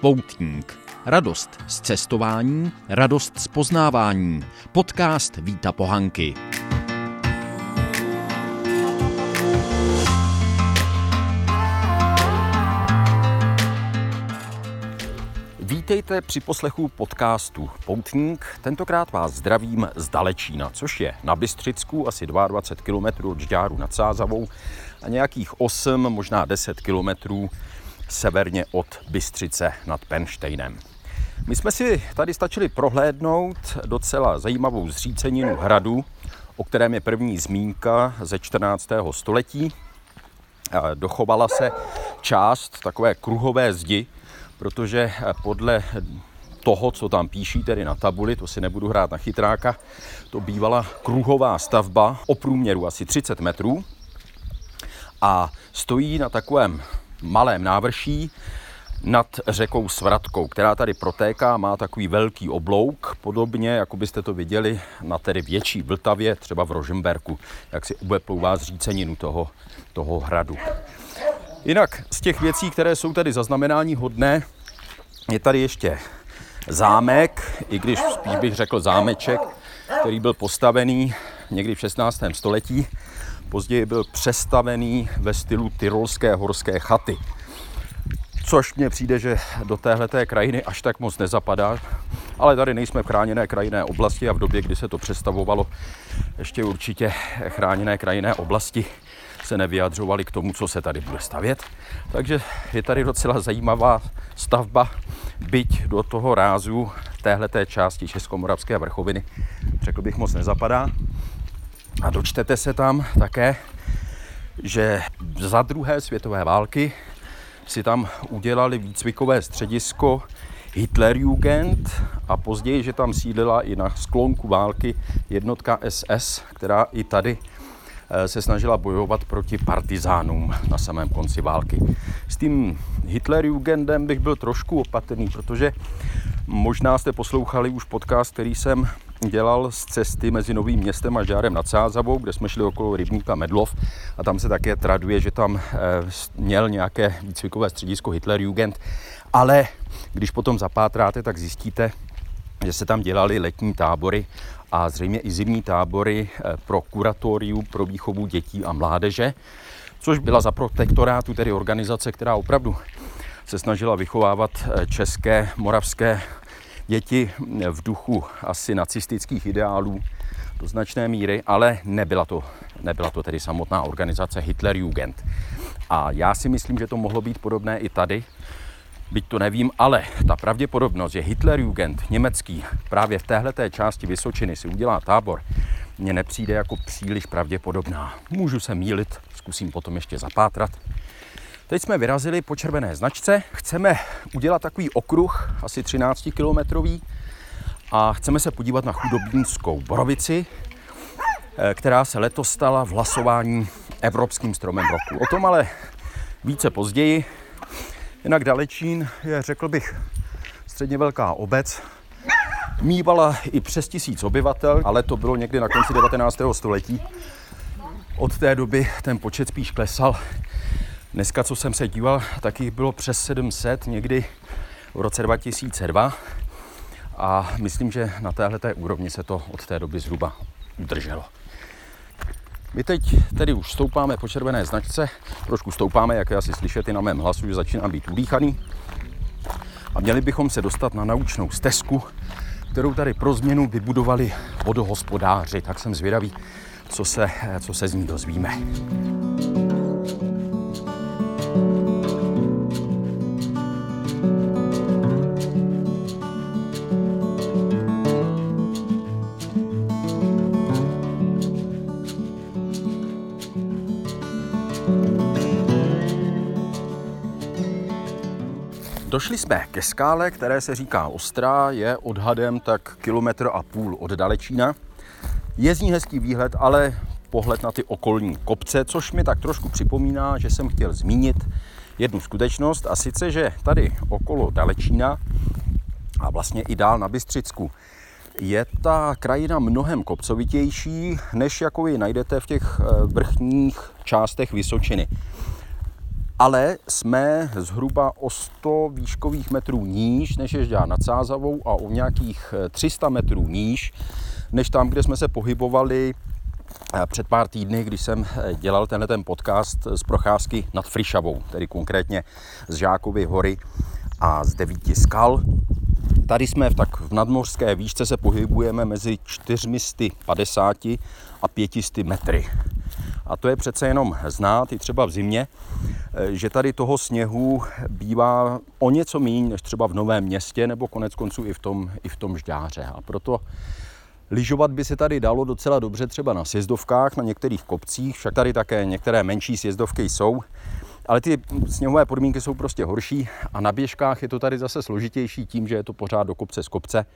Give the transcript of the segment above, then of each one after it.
Poutník. Radost z cestování, radost z poznávání. Podcast Víta Pohanky. Vítejte při poslechu podcastu Poutník. Tentokrát vás zdravím z Dalečína, což je na Bystřicku asi 22 km od Žďáru nad Sázavou a nějakých 8, možná 10 km severně od Bystřice nad Penštejnem. My jsme si tady stačili prohlédnout docela zajímavou zříceninu hradu, o kterém je první zmínka ze 14. století. Dochovala se část takové kruhové zdi, protože podle toho, co tam píší, tedy na tabuli, to si nebudu hrát na chytráka, to bývala kruhová stavba o průměru asi 30 metrů a stojí na takovém malém návrší nad řekou Svratkou, která tady protéká, má takový velký oblouk, podobně jako byste to viděli na tedy větší Vltavě, třeba v Rožemberku, jak si obeplouvá zříceninu toho, toho hradu. Jinak z těch věcí, které jsou tady zaznamenání hodné, je tady ještě zámek, i když spíš bych řekl zámeček, který byl postavený někdy v 16. století. Později byl přestavený ve stylu tyrolské horské chaty. Což mně přijde, že do téhleté krajiny až tak moc nezapadá. Ale tady nejsme v chráněné krajinné oblasti a v době, kdy se to přestavovalo, ještě určitě chráněné krajinné oblasti se nevyjadřovali k tomu, co se tady bude stavět. Takže je tady docela zajímavá stavba, byť do toho rázu téhleté části Českomoravské vrchoviny, řekl bych, moc nezapadá. A dočtete se tam také, že za druhé světové války si tam udělali výcvikové středisko Hitlerjugend a později, že tam sídlila i na sklonku války jednotka SS, která i tady eh, se snažila bojovat proti partizánům na samém konci války. S tím Hitlerjugendem bych byl trošku opatrný, protože možná jste poslouchali už podcast, který jsem dělal z cesty mezi Novým městem a Žárem nad Sázavou, kde jsme šli okolo rybníka Medlov. A tam se také traduje, že tam eh, měl nějaké výcvikové středisko Hitlerjugend, ale když potom zapátráte, tak zjistíte, že se tam dělali letní tábory a zřejmě i zimní tábory eh, pro kuratoriu pro výchovu dětí a mládeže, což byla za protektorátu, tedy organizace, která opravdu se snažila vychovávat eh, české, moravské děti v duchu asi nacistických ideálů do značné míry, ale nebyla to, nebyla to tedy samotná organizace Hitlerjugend. A já si myslím, že to mohlo být podobné i tady, byť to nevím, ale ta pravděpodobnost, že Hitlerjugend německý právě v téhleté části Vysočiny si udělá tábor, mně nepřijde jako příliš pravděpodobná. Můžu se mílit, zkusím potom ještě zapátrat. Teď jsme vyrazili po červené značce, chceme udělat takový okruh, asi 13 kilometrový, a chceme se podívat na chudobnínskou borovici, eh, která se letos stala v hlasování Evropským stromem roku. O tom ale více později. Jinak Dalečín je, řekl bych, středně velká obec. Mývala i přes tisíc obyvatel, ale to bylo někdy na konci 19. století. Od té doby ten počet spíš klesal. Dneska, co jsem se díval, taky bylo přes 700, někdy v roce 2002. A myslím, že na téhle úrovni se to od té doby zhruba udrželo. My teď tedy už stoupáme po červené značce, trošku stoupáme, jak je asi slyšet i na mém hlasu, že začínám být udýchaný. A měli bychom se dostat na naučnou stezku, kterou tady pro změnu vybudovali vodohospodáři. Tak jsem zvědavý, co se, co se z ní dozvíme. Došli jsme ke skále, které se říká Ostrá, je odhadem tak kilometr a půl od Dalečína. Je z ní hezký výhled, ale pohled na ty okolní kopce, což mi tak trošku připomíná, že jsem chtěl zmínit jednu skutečnost a sice, že tady okolo Dalečína a vlastně i dál na Bystřicku je ta krajina mnohem kopcovitější, než jako ji najdete v těch eh, vrchních částech Vysočiny. Ale jsme zhruba o 100 výškových metrů níž, než je Žďár nad Sázavou a o nějakých 300 metrů níž, než tam, kde jsme se pohybovali před pár týdny, když jsem dělal tenhle ten podcast z procházky nad Frišavou, tedy konkrétně z Žákovy hory a z devíti skal. Tady jsme v tak v nadmořské výšce se pohybujeme mezi 450 a 500 metry. A to je přece jenom znát i třeba v zimě, že tady toho sněhu bývá o něco méně než třeba v Novém městě nebo konec konců i v tom, i v tom žďáře. A proto Lyžovat by se tady dalo docela dobře třeba na sjezdovkách, na některých kopcích, však tady také některé menší sjezdovky jsou, ale ty sněhové podmínky jsou prostě horší a na běžkách je to tady zase složitější tím, že je to pořád do kopce z kopce.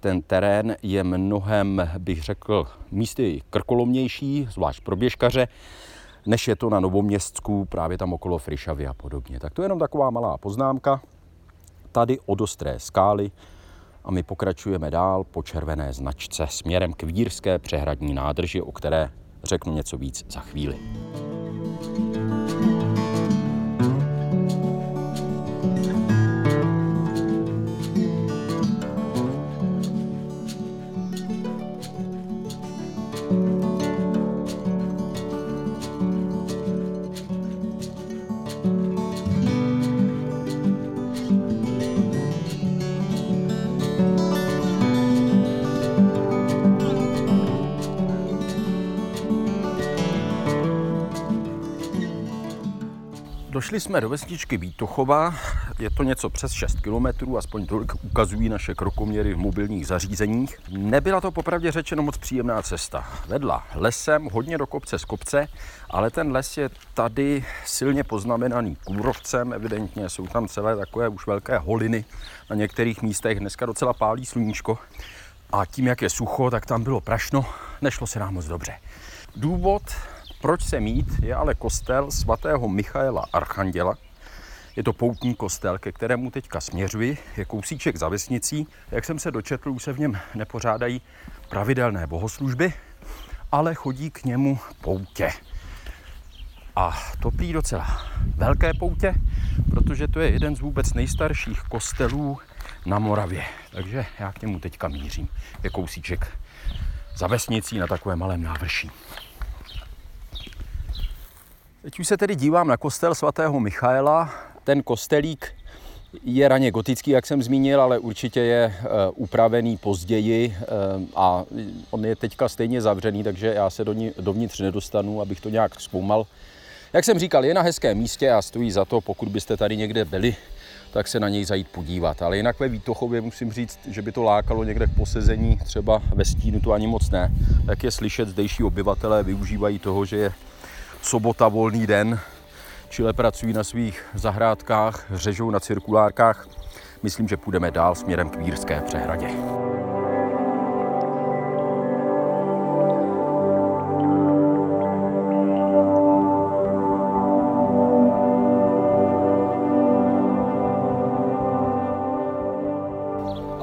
Ten terén je mnohem, bych řekl, místy krkolomnější, zvlášť pro běžkaře, než je to na Novoměstsku, právě tam okolo Frišavy a podobně. Tak to je jenom taková malá poznámka. Tady od ostré skály a my pokračujeme dál po červené značce směrem k Vírské přehradní nádrži, o které řeknu něco víc za chvíli. Došli jsme do vesničky Vítochova, je to něco přes 6 kilometrů, aspoň tolik ukazují naše krokoměry v mobilních zařízeních. Nebyla to popravdě řečeno moc příjemná cesta. Vedla lesem, hodně do kopce z kopce, ale ten les je tady silně poznamenaný kůrovcem, evidentně jsou tam celé takové už velké holiny na některých místech, dneska docela pálí sluníčko. A tím, jak je sucho, tak tam bylo prašno, nešlo se nám moc dobře. Důvod proč se mít je ale kostel svatého Michaela Archanděla. Je to poutní kostel, ke kterému teďka směřuji, je kousíček za vesnicí. Jak jsem se dočetl, už se v něm nepořádají pravidelné bohoslužby, ale chodí k němu poutě. A to prý docela velké poutě, protože to je jeden z vůbec nejstarších kostelů na Moravě. Takže já k němu teďka mířím. Je kousíček za vesnicí na takovém malém návrší. Teď už se tedy dívám na kostel svatého Michaela. Ten kostelík je raně gotický, jak jsem zmínil, ale určitě je uh, upravený později uh, a on je teďka stejně zavřený, takže já se do ní, dovnitř nedostanu, abych to nějak zkoumal. Jak jsem říkal, je na hezkém místě a stojí za to, pokud byste tady někde byli, tak se na něj zajít podívat. Ale jinak ve Vítochově musím říct, že by to lákalo někde k posezení, třeba ve stínu to ani moc ne. Jak je slyšet, zdejší obyvatelé využívají toho, že je sobota volný den, čile pracují na svých zahrádkách, řežou na cirkulárkách. Myslím, že půjdeme dál směrem k Vírské přehradě.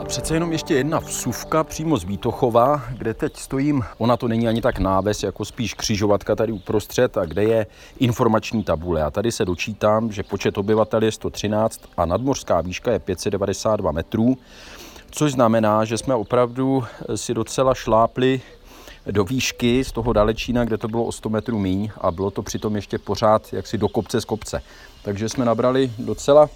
Přece jenom ještě jedna vsuvka přímo z Vítochova, kde teď stojím. Ona to není ani tak náves, jako spíš křižovatka tady uprostřed a kde je informační tabule. A tady se dočítám, že počet obyvatel je 113 a nadmořská výška je 592 metrů, což znamená, že jsme opravdu si docela šlápli do výšky z toho dalečína, kde to bylo o 100 metrů míň a bylo to přitom ještě pořád jaksi do kopce z kopce. Takže jsme nabrali docela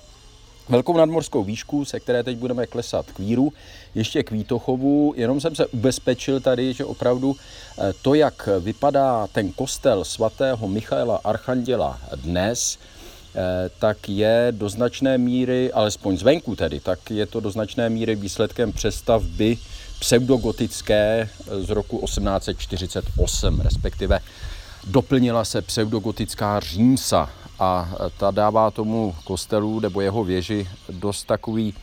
velkou nadmorskou výšku, se které teď budeme klesat k víru, ještě k Vítochovu. Jenom jsem se ubezpečil tady, že opravdu eh, to, jak vypadá ten kostel svatého Michaela Archanděla dnes, eh, tak je do značné míry, alespoň zvenku tedy, tak je to do značné míry výsledkem přestavby pseudogotické z roku 1848, respektive doplnila se pseudogotická římsa a ta dává tomu kostelu nebo jeho věži dost takový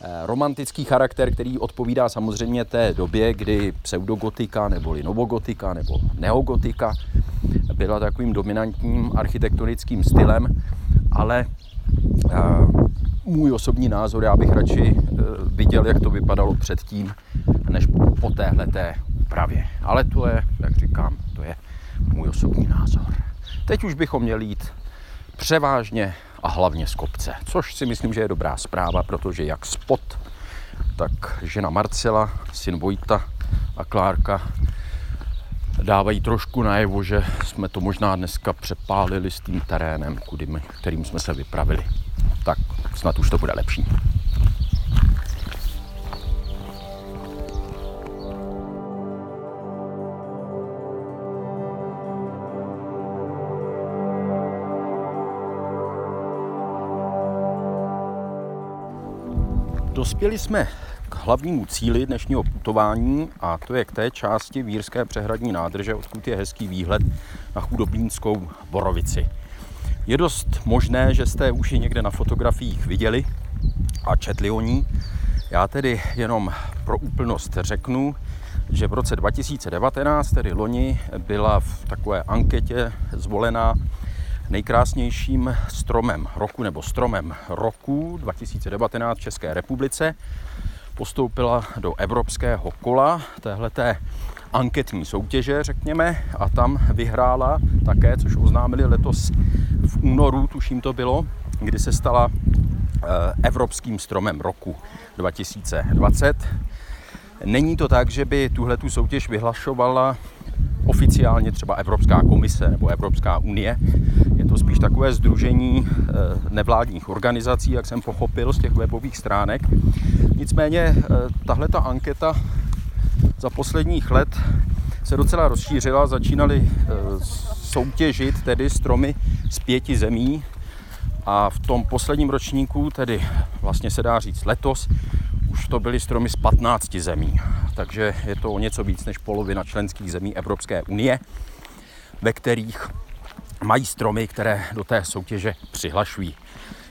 eh, romantický charakter, který odpovídá samozřejmě té době, kdy pseudogotika neboli novogotika nebo neogotika byla takovým dominantním architektonickým stylem, ale eh, můj osobní názor, já bych radši eh, viděl, jak to vypadalo předtím, než po téhleté úpravě. Ale to je, jak říkám, to je můj osobní názor. Teď už bychom měli jít převážně a hlavně z kopce, což si myslím, že je dobrá zpráva, protože jak spot, tak žena Marcela, syn Vojta a Klárka dávají trošku najevo, že jsme to možná dneska přepálili s tím terénem, kudy my, kterým jsme se vypravili. Tak snad už to bude lepší. Dospěli jsme k hlavnímu cíli dnešního putování a to je k té části Vírské přehradní nádrže, odkud je hezký výhled na chudobínskou Borovici. Je dost možné, že jste už ji někde na fotografiích viděli a četli o ní. Já tedy jenom pro úplnost řeknu, že v roce 2019, tedy loni, byla v takové anketě zvolená nejkrásnějším stromem roku nebo stromem roku 2019 v České republice. Postoupila do evropského kola téhleté anketní soutěže, řekněme, a tam vyhrála také, což oznámili letos v únoru, tuším to bylo, kdy se stala eh, evropským stromem roku 2020. Není to tak, že by tuhle tu soutěž vyhlašovala oficiálně třeba Evropská komise nebo Evropská unie. Je to spíš takové združení eh, nevládních organizací, jak jsem pochopil z těch webových stránek. Nicméně eh, tahle ta anketa za posledních let se docela rozšířila, začínali eh, soutěžit tedy stromy z pěti zemí a v tom posledním ročníku, tedy vlastně se dá říct letos, už to byly stromy z 15 zemí. Takže je to o něco víc než polovina členských zemí Evropské unie, ve kterých mají stromy, které do té soutěže přihlašují.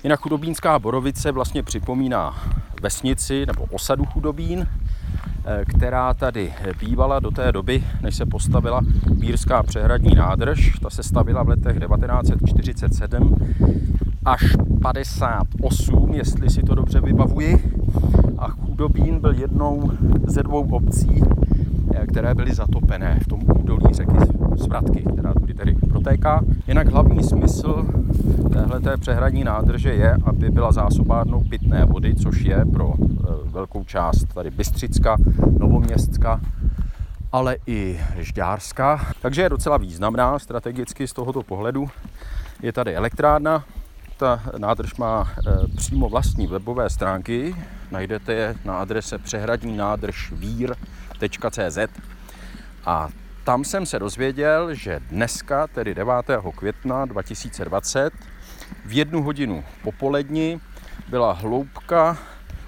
Jinak chudobínská borovice vlastně připomíná vesnici nebo osadu chudobín, eh, která tady bývala do té doby, než se postavila Bírská přehradní nádrž. Ta se stavila v letech 1947 až 58, jestli si to dobře vybavuji. A Chudobín byl jednou ze dvou obcí, eh, které byly zatopené v tom údolí řeky Svratky, která tudy tedy protéká. Jinak hlavní smysl téhleté přehradní nádrže je, aby byla zásobárnou pitné vody, což je pro eh, velkou část tady Bystřicka, Novoměstská, ale i Žďárska. Takže je docela významná strategicky z tohoto pohledu. Je tady elektrárna, ta nádrž má e, přímo vlastní webové stránky. Najdete je na adrese přehradní nádrž vír.cz a tam jsem se dozvěděl, že dneska, tedy 9. května 2020, v jednu hodinu popolední byla hloubka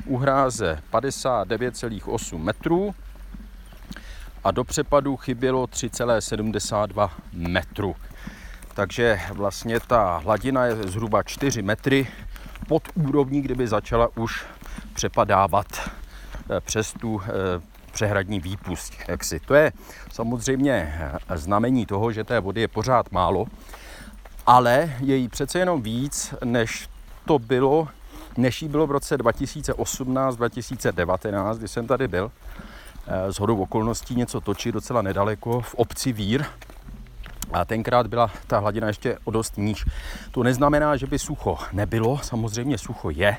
u hráze 59,8 metrů a do přepadu chybělo 3,72 metru takže vlastně ta hladina je zhruba 4 metry pod úrovní, kdyby začala už přepadávat eh, přes tu eh, přehradní výpust. Jaksi. To je samozřejmě eh, znamení toho, že té vody je pořád málo, ale je jí přece jenom víc, než to bylo, než jí bylo v roce 2018-2019, kdy jsem tady byl. Z hodou okolností něco točí docela nedaleko v obci Vír, a tenkrát byla ta hladina ještě o dost níž. To neznamená, že by sucho nebylo, samozřejmě sucho je.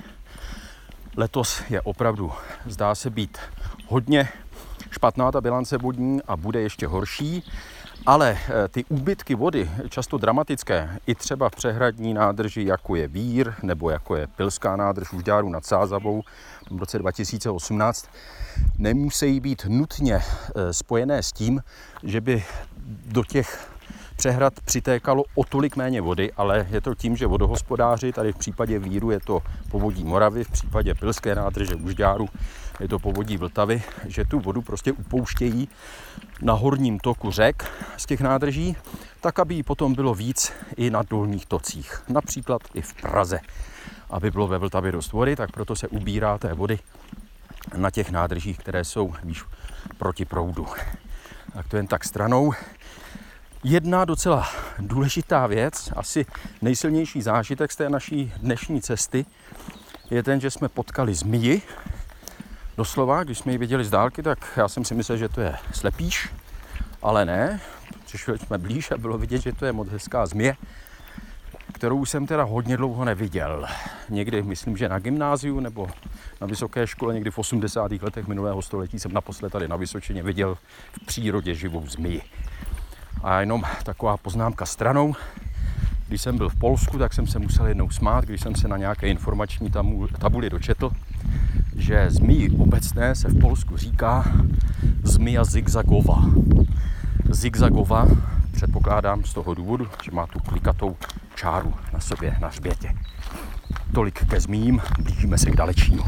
Letos je opravdu, zdá se být hodně špatná ta bilance vodní a bude ještě horší. Ale eh, ty úbytky vody, často dramatické, i třeba v přehradní nádrži, jako je Vír nebo jako je Pilská nádrž už Žďáru nad Sázavou v roce 2018, nemusí být nutně eh, spojené s tím, že by do těch přehrad přitékalo o tolik méně vody, ale je to tím, že vodohospodáři, tady v případě Víru je to povodí Moravy, v případě Pilské nádrže Užďáru je to povodí Vltavy, že tu vodu prostě upouštějí na horním toku řek z těch nádrží, tak aby jí potom bylo víc i na dolních tocích, například i v Praze. Aby bylo ve Vltavě dost vody, tak proto se ubírá té vody na těch nádržích, které jsou víš, proti proudu. Tak to jen tak stranou. Jedna docela důležitá věc, asi nejsilnější zážitek z té naší dnešní cesty, je ten, že jsme potkali zmiji. Doslova, když jsme ji viděli z dálky, tak já jsem si myslel, že to je slepíš, ale ne. Přišli jsme blíž a bylo vidět, že to je moc hezká zmije. kterou jsem teda hodně dlouho neviděl. Někdy, myslím, že na gymnáziu nebo na vysoké škole, někdy v 80. letech minulého století jsem naposled tady na Vysočině viděl v přírodě živou zmiji. A jenom taková poznámka stranou. Když jsem byl v Polsku, tak jsem se musel jednou smát, když jsem se na nějaké informační tabuli dočetl, že zmiji obecné se v Polsku říká zmija zigzagova. Zigzagova předpokládám z toho důvodu, že má tu klikatou čáru na sobě na hřbětě. Tolik ke zmíním, blížíme se k dalečínu.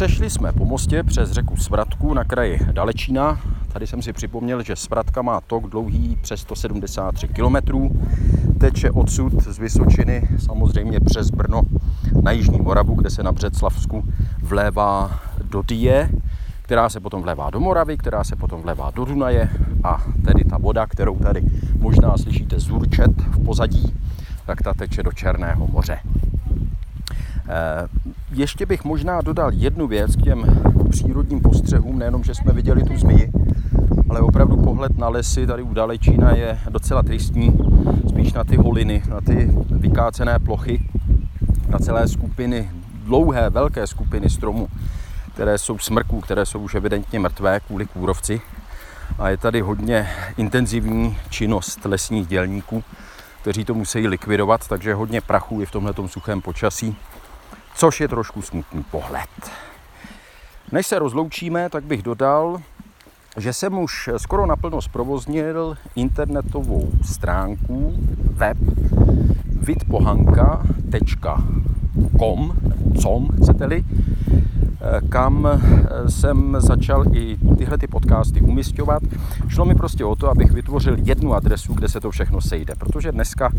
Přešli jsme po mostě přes řeku Svratku na kraji Dalečína. Tady jsem si připomněl, že Svratka má tok dlouhý přes 173 km. Teče odsud z Vysočiny samozřejmě přes Brno na Jižní Moravu, kde se na Břeclavsku vlévá do Die, která se potom vlévá do Moravy, která se potom vlévá do Dunaje a tedy ta voda, kterou tady možná slyšíte zurčet v pozadí, tak ta teče do Černého moře. Ještě bych možná dodal jednu věc k těm přírodním postřehům, nejenom, že jsme viděli tu zmiji, ale opravdu pohled na lesy tady u Dalečína je docela tristní, spíš na ty holiny, na ty vykácené plochy, na celé skupiny, dlouhé, velké skupiny stromů, které jsou smrků, které jsou už evidentně mrtvé kvůli kůrovci. A je tady hodně intenzivní činnost lesních dělníků, kteří to musí likvidovat, takže hodně prachu je v tomhle suchém počasí což je trošku smutný pohled. Než se rozloučíme, tak bych dodal, že jsem už skoro naplno zprovoznil internetovou stránku web vidpohanka.com, com, chcete-li, kam jsem začal i tyhle ty podcasty umistovat. Šlo mi prostě o to, abych vytvořil jednu adresu, kde se to všechno sejde, protože dneska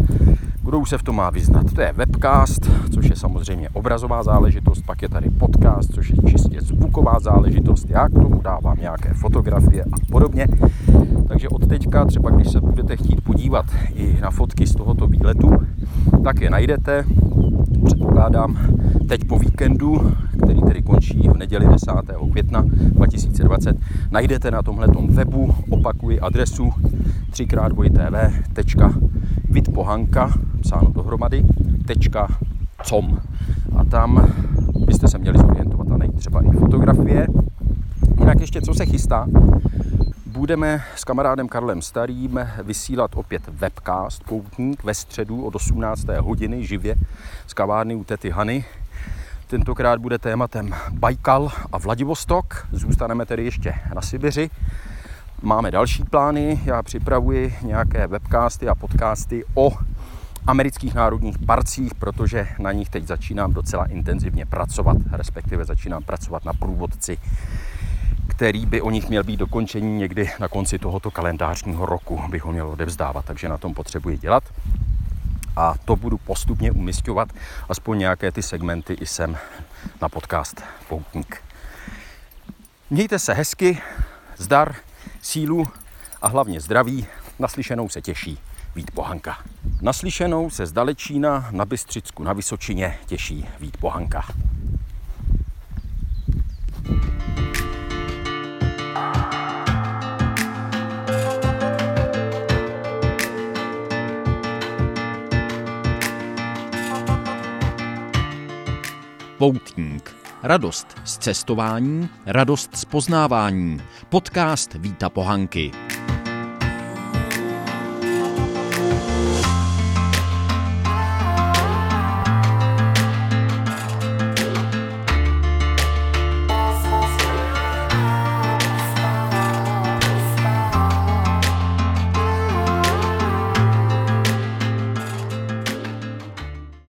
kdo se v tom má vyznat? To je webcast, což je samozřejmě obrazová záležitost, pak je tady podcast, což je čistě zvuková záležitost. Já k tomu dávám nějaké fotografie a podobně. Takže od teďka, třeba když se budete chtít podívat i na fotky z tohoto výletu, tak je najdete. Předpokládám teď po víkendu, který tedy končí v neděli 10. května 2020, najdete na tomhle webu, opakuji adresu 3x2tv.vidpohanka psáno dohromady, tečka, com. A tam byste se měli zorientovat a najít třeba i fotografie. Jinak ještě, co se chystá, budeme s kamarádem Karlem Starým vysílat opět webcast Poutník ve středu od 18. hodiny živě z kavárny u Tety Hany. Tentokrát bude tématem Bajkal a Vladivostok. Zůstaneme tedy ještě na Sibiři. Máme další plány, já připravuji nějaké webcasty a podcasty o amerických národních parcích, protože na nich teď začínám docela intenzivně pracovat, respektive začínám pracovat na průvodci, který by o nich měl být dokončení někdy na konci tohoto kalendářního roku, bych ho měl odevzdávat, takže na tom potřebuji dělat. A to budu postupně umistovat, aspoň nějaké ty segmenty i sem na podcast Poutník. Mějte se hezky, zdar, sílu a hlavně zdraví. Naslyšenou se těší Vít Pohanka. Naslyšenou se z Dalečína na Bystřicku na Vysočině těší Vít Pohanka. Poutník. Radost z cestování, radost z poznávání. Podcast Víta Pohanky.